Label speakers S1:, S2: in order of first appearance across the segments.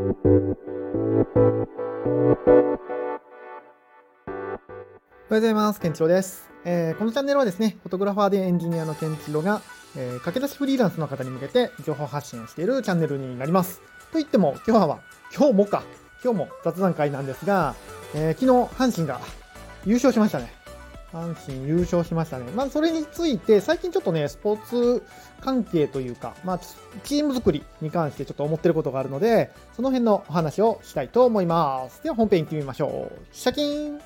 S1: おはようございます。ケンチロです、えー、このチャンネルはですね、フォトグラファーでエンジニアのケンチロが、えー、駆け出しフリーランスの方に向けて情報発信をしているチャンネルになります。と言っても、今日は、今日もか、今日も雑談会なんですが、えー、昨日、阪神が優勝しましたね。阪神優勝しましたね。まあ、それについて、最近ちょっとね、スポーツ関係というか、まあ、チーム作りに関してちょっと思ってることがあるので、その辺のお話をしたいと思います。では、本編行ってみましょう。シャキーンち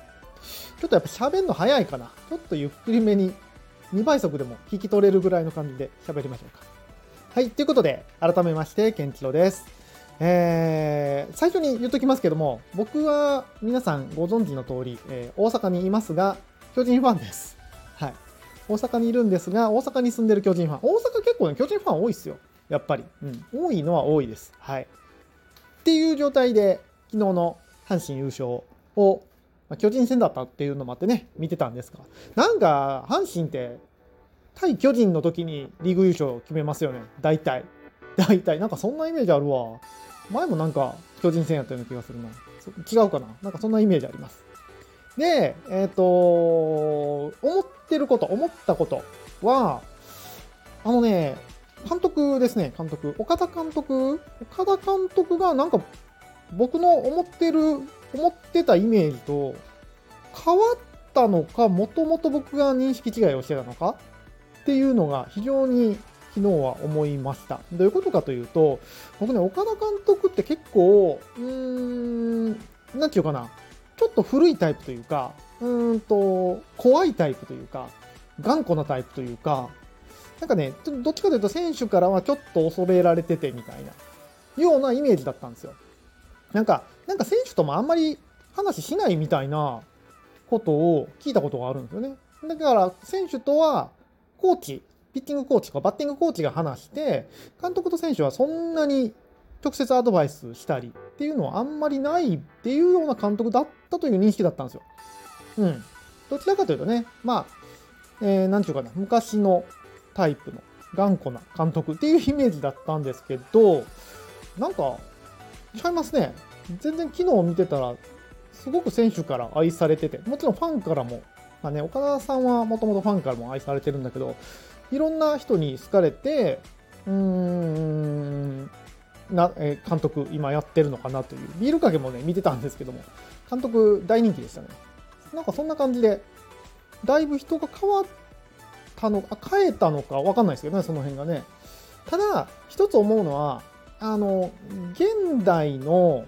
S1: ょっとやっぱ喋るの早いかな。ちょっとゆっくりめに2倍速でも聞き取れるぐらいの感じで喋りましょうか。はい。ということで、改めまして、ケンチロです。えー、最初に言っときますけども、僕は皆さんご存知の通り、えー、大阪にいますが、巨人ファンです。はい。大阪にいるんですが、大阪に住んでる巨人ファン。大阪結構ね、巨人ファン多いっすよ。やっぱり。うん。多いのは多いです。はい。っていう状態で、昨日の阪神優勝をまあ、巨人戦だったっていうのもあってね、見てたんですが、なんか、阪神って、対巨人の時にリーグ優勝決めますよね。大体。大体。なんかそんなイメージあるわ。前もなんか巨人戦やったような気がするな。違うかななんかそんなイメージあります。で、えっ、ー、と思ってること、思ったことは、あのね、監督ですね、監督。岡田監督？岡田監督がなんか僕の思ってる思ってたイメージと変わったのか、もともと僕が認識違いをしてたのかっていうのが非常に昨日は思いました。どういうことかというと、僕ね、岡田監督って結構、うーん、なんていうかな、ちょっと古いタイプというか、うんと、怖いタイプというか、頑固なタイプというか、なんかね、どっちかというと選手からはちょっと恐れられててみたいな、ようなイメージだったんですよ。なんか、なんか選手ともあんまり話しないみたいなことを聞いたことがあるんですよね。だから選手とはコーチ、ピッチングコーチとかバッティングコーチが話して、監督と選手はそんなに直接アドバイスしたりっていうのはあんまりないっていうような監督だったという認識だったんですよ。うん。どちらかというとね、まあ、えー、なんていうかな、昔のタイプの頑固な監督っていうイメージだったんですけど、なんか、ちゃいますね。全然昨日見てたら、すごく選手から愛されてて、もちろんファンからも、まあね、岡田さんはもともとファンからも愛されてるんだけど、いろんな人に好かれて、うーん、な、え監督今やってるのかなという。ビールかけもね、見てたんですけども、監督大人気でしたね。なんかそんな感じで、だいぶ人が変わったのか、変えたのかわかんないですけどね、その辺がね。ただ、一つ思うのは、あの、現代の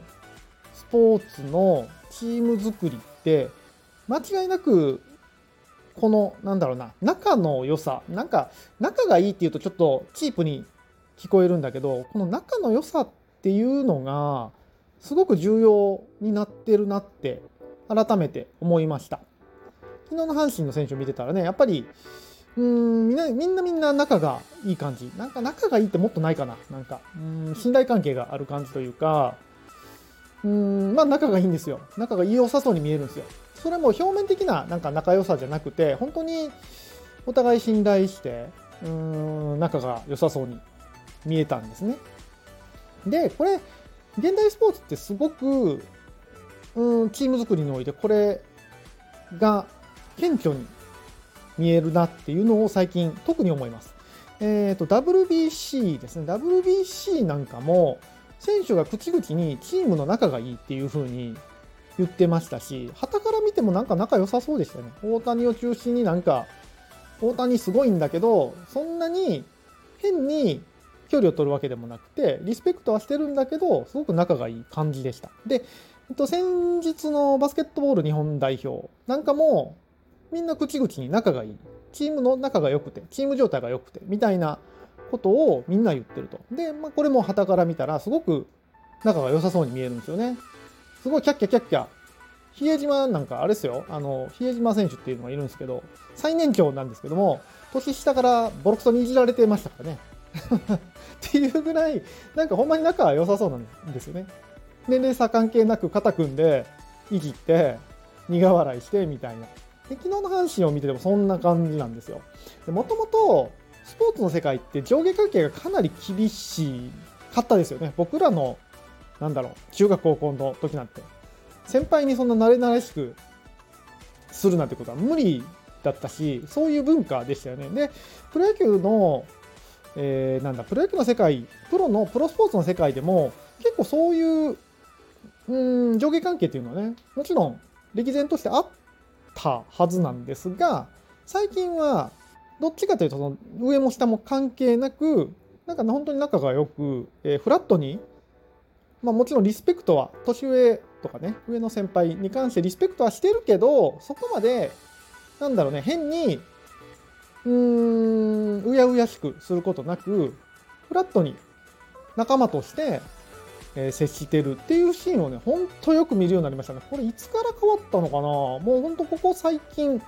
S1: スポーツのチーム作りって、間違いなく、この、なんだろうな、仲の良さ、なんか、仲がいいっていうとちょっとチープに聞こえるんだけど、この仲の良さっていうのが、すごく重要になってるなって、改めて思いました。昨日の阪神の選手を見てたらね、やっぱり、うん、みんな、みんなみんな仲がいい感じ。なんか仲がいいってもっとないかな。なんか、うん、信頼関係がある感じというか、うん、まあ仲がいいんですよ。仲が良さそうに見えるんですよ。それも表面的ななんか仲良さじゃなくて、本当にお互い信頼して、うん、仲が良さそうに見えたんですね。で、これ、現代スポーツってすごく、うん、チーム作りにおいてこれが顕著に見えるなっていうのを最近特に思います。えっ、ー、と、WBC ですね。WBC なんかも、選手が口々にチームの仲がいいっていう風に言ってましたし、旗から見てもなんか仲良さそうでしたね。大谷を中心になんか、大谷すごいんだけど、そんなに変に距離を取るわけでもなくて、リスペクトはしてるんだけど、すごく仲がいい感じでした。で、えっと、先日のバスケットボール日本代表なんかも、みんな口々に仲がいい。チームの仲が良くて、チーム状態が良くて、みたいなことをみんな言ってると。で、まあ、これも旗から見たら、すごく仲が良さそうに見えるんですよね。すごいキャッキャキャッキャ。比江島なんかあれですよ。あの、比江島選手っていうのがいるんですけど、最年長なんですけども、年下からボロクソにいじられてましたからね。っていうぐらい、なんかほんまに仲は良さそうなんですよね。年齢差関係なく肩組んで、いじって、苦笑いしてみたいな。で昨日の阪神を見ててもそんな感じなんですよ。もともとスポーツの世界って上下関係がかなり厳しかったですよね。僕らのなんだろう、中学高校の時なんて。先輩にそんな慣れ慣れしくするなんてことは無理だったし、そういう文化でしたよね。で、プロ野球の、えー、なんだ、プロ野球の世界、プロの、プロスポーツの世界でも、結構そういう、うん、上下関係っていうのはね、もちろん歴然としてあったはずなんですが、最近は、どっちかというと、その上も下も関係なく、なんか本当に仲が良く、えー、フラットに、まあもちろんリスペクトは、年上とかね、上の先輩に関してリスペクトはしてるけど、そこまで、なんだろうね、変に、うーん、うやうやしくすることなく、フラットに仲間として、えー、接してるっていうシーンをね、ほんとよく見るようになりましたね。これいつから変わったのかな？もうほんとここ最近、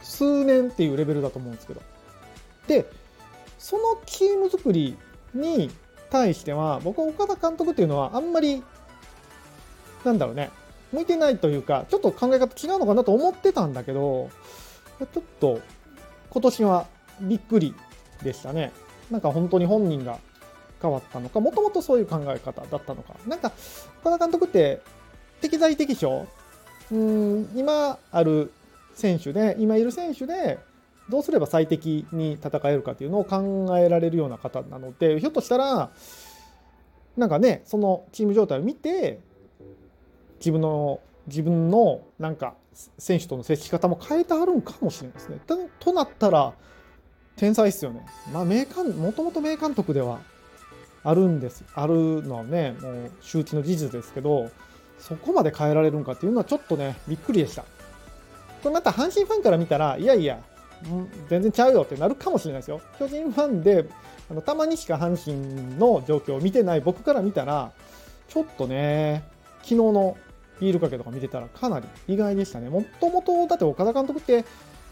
S1: 数年っていうレベルだと思うんですけど。で、そのチーム作りに対しては、僕は岡田監督っていうのはあんまり、なんだろうね、向いてないというか、ちょっと考え方違うのかなと思ってたんだけど、ちょっと今年はびっくりでしたね。なんか本当に本人が変わったのか、もともとそういう考え方だったのか。なんか、岡田監督って適材適所うん、今ある選手で、今いる選手で、どうすれば最適に戦えるかっていうのを考えられるような方なので、ひょっとしたら、なんかね、そのチーム状態を見て、自分の、自分のなんか選手との接し方も変えてあるんかもしれないですね。となったら、天才ですよね。まあ、名監、もともと名監督ではあるんです。あるのはね、もう周知の事実ですけど、そこまで変えられるんかっていうのはちょっとね、びっくりでした。これまた阪神ファンから見たら、いやいや、全然ちゃうよってなるかもしれないですよ。巨人ファンで、あのたまにしか阪神の状況を見てない僕から見たら、ちょっとね、昨日のビールかけとか見てたらかなり意外でしたね。もともと、だって岡田監督って、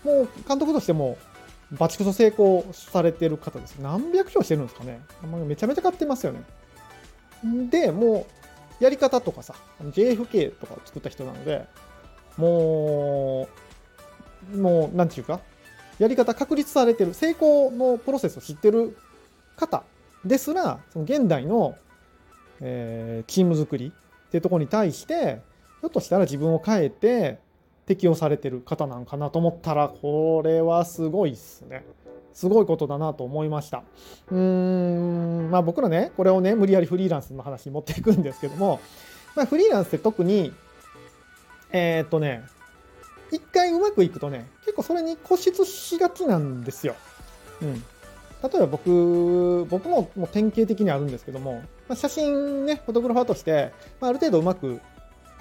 S1: もう監督としても、バチクソ成功されてる方です。何百勝してるんですかね。めちゃめちゃ買ってますよね。で、もう、やり方とかさ、JFK とかを作った人なので、もう、もう、なんていうか、やり方確立されてる、成功のプロセスを知ってる方ですら、その現代の、えー、チーム作りっていうところに対して、ひょっとしたら自分を変えて適用されてる方なんかなと思ったら、これはすごいっすね。すごいことだなと思いました。うーん、まあ僕らね、これをね、無理やりフリーランスの話に持っていくんですけども、まあフリーランスって特にえー、っとね、一回うまくいくとね、結構それに固執しがちなんですよ。うん。例えば僕、僕ももう典型的にあるんですけども、まあ、写真ね、フォトグラファーとして、まあ、ある程度うまく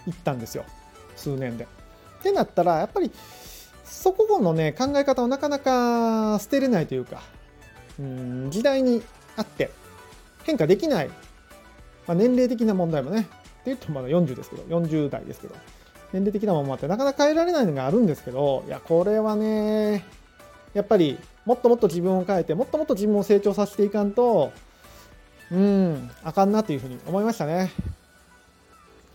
S1: いったんですよ。数年で。ってなったら、やっぱり、そこのね、考え方をなかなか捨てれないというか、うん、時代にあって変化できない、まあ、年齢的な問題もね、って言うとまだ40ですけど、40代ですけど、年齢的なものもあって、なかなか変えられないのがあるんですけど、いや、これはね、やっぱり、もっともっと自分を変えて、もっともっと自分を成長させていかんと、うん、あかんなというふうに思いましたね。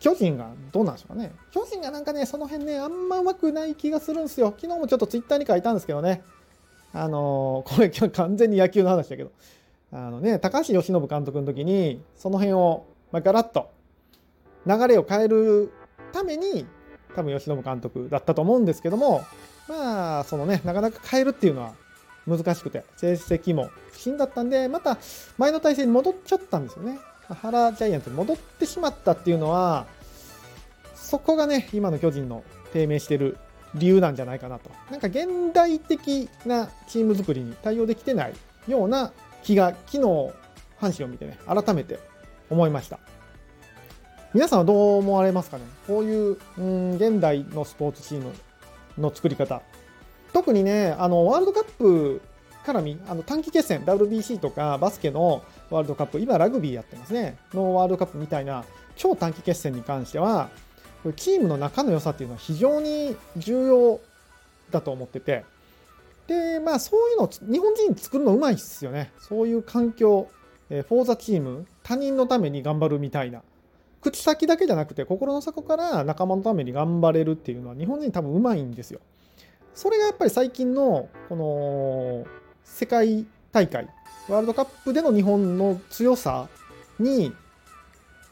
S1: 巨人がどうなんでしょうかね。巨人がなんかね、その辺ね、あんまうまくない気がするんですよ。昨日もちょっとツイッターに書いたんですけどね。あのー、これ完全に野球の話だけど、あのね、高橋由伸監督の時に、その辺を、まあ、ガラッと流れを変えるために多分吉信監督だったと思うんですけども、まあ、そのね、なかなか変えるっていうのは難しくて、成績も不振だったんで、また前の体制に戻っちゃったんですよね。原ジャイアンツに戻ってしまったっていうのは、そこがね、今の巨人の低迷してる理由なんじゃないかなと。なんか現代的なチーム作りに対応できてないような気が、昨日、阪神を見てね、改めて思いました。皆さんはどう思われますかね？こういう、うん、現代のスポーツチームの作り方。特にね、あの、ワールドカップ絡み、あの短期決戦、WBC とかバスケのワールドカップ、今ラグビーやってますね、のワールドカップみたいな超短期決戦に関しては、これチームの仲の良さっていうのは非常に重要だと思ってて、で、まあそういうの、日本人作るのうまいっすよね。そういう環境、え、フォーザチーム、他人のために頑張るみたいな。口先だけじゃなくて心の底から仲間のために頑張れるっていうのは日本人多分うまいんですよ。それがやっぱり最近のこの世界大会ワールドカップでの日本の強さに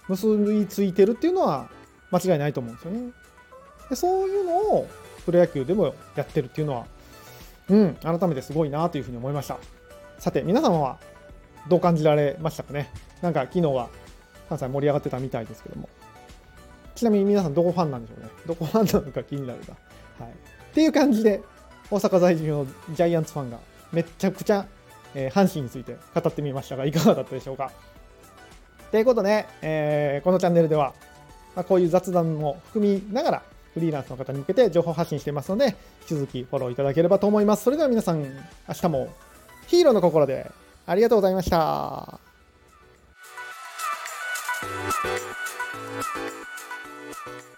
S1: 結びついてるっていうのは間違いないと思うんですよね。でそういうのをプロ野球でもやってるっていうのは、うん、改めてすごいなというふうに思いました。さて、皆様はどう感じられましたかね？なんか昨日は関西盛り上がってたみたいですけども。ちなみに皆さんどこファンなんでしょうね？どこファンなのか気になるな。はい。っていう感じで、大阪在住のジャイアンツファンがめちゃくちゃ、えー、阪神について語ってみましたが、いかがだったでしょうか？ということで、えー、このチャンネルでは、まあ、こういう雑談も含みながら、フリーランスの方に向けて情報発信していますので、引き続きフォローいただければと思います。それでは皆さん、明日もヒーローの心でありがとうございました。Thank you.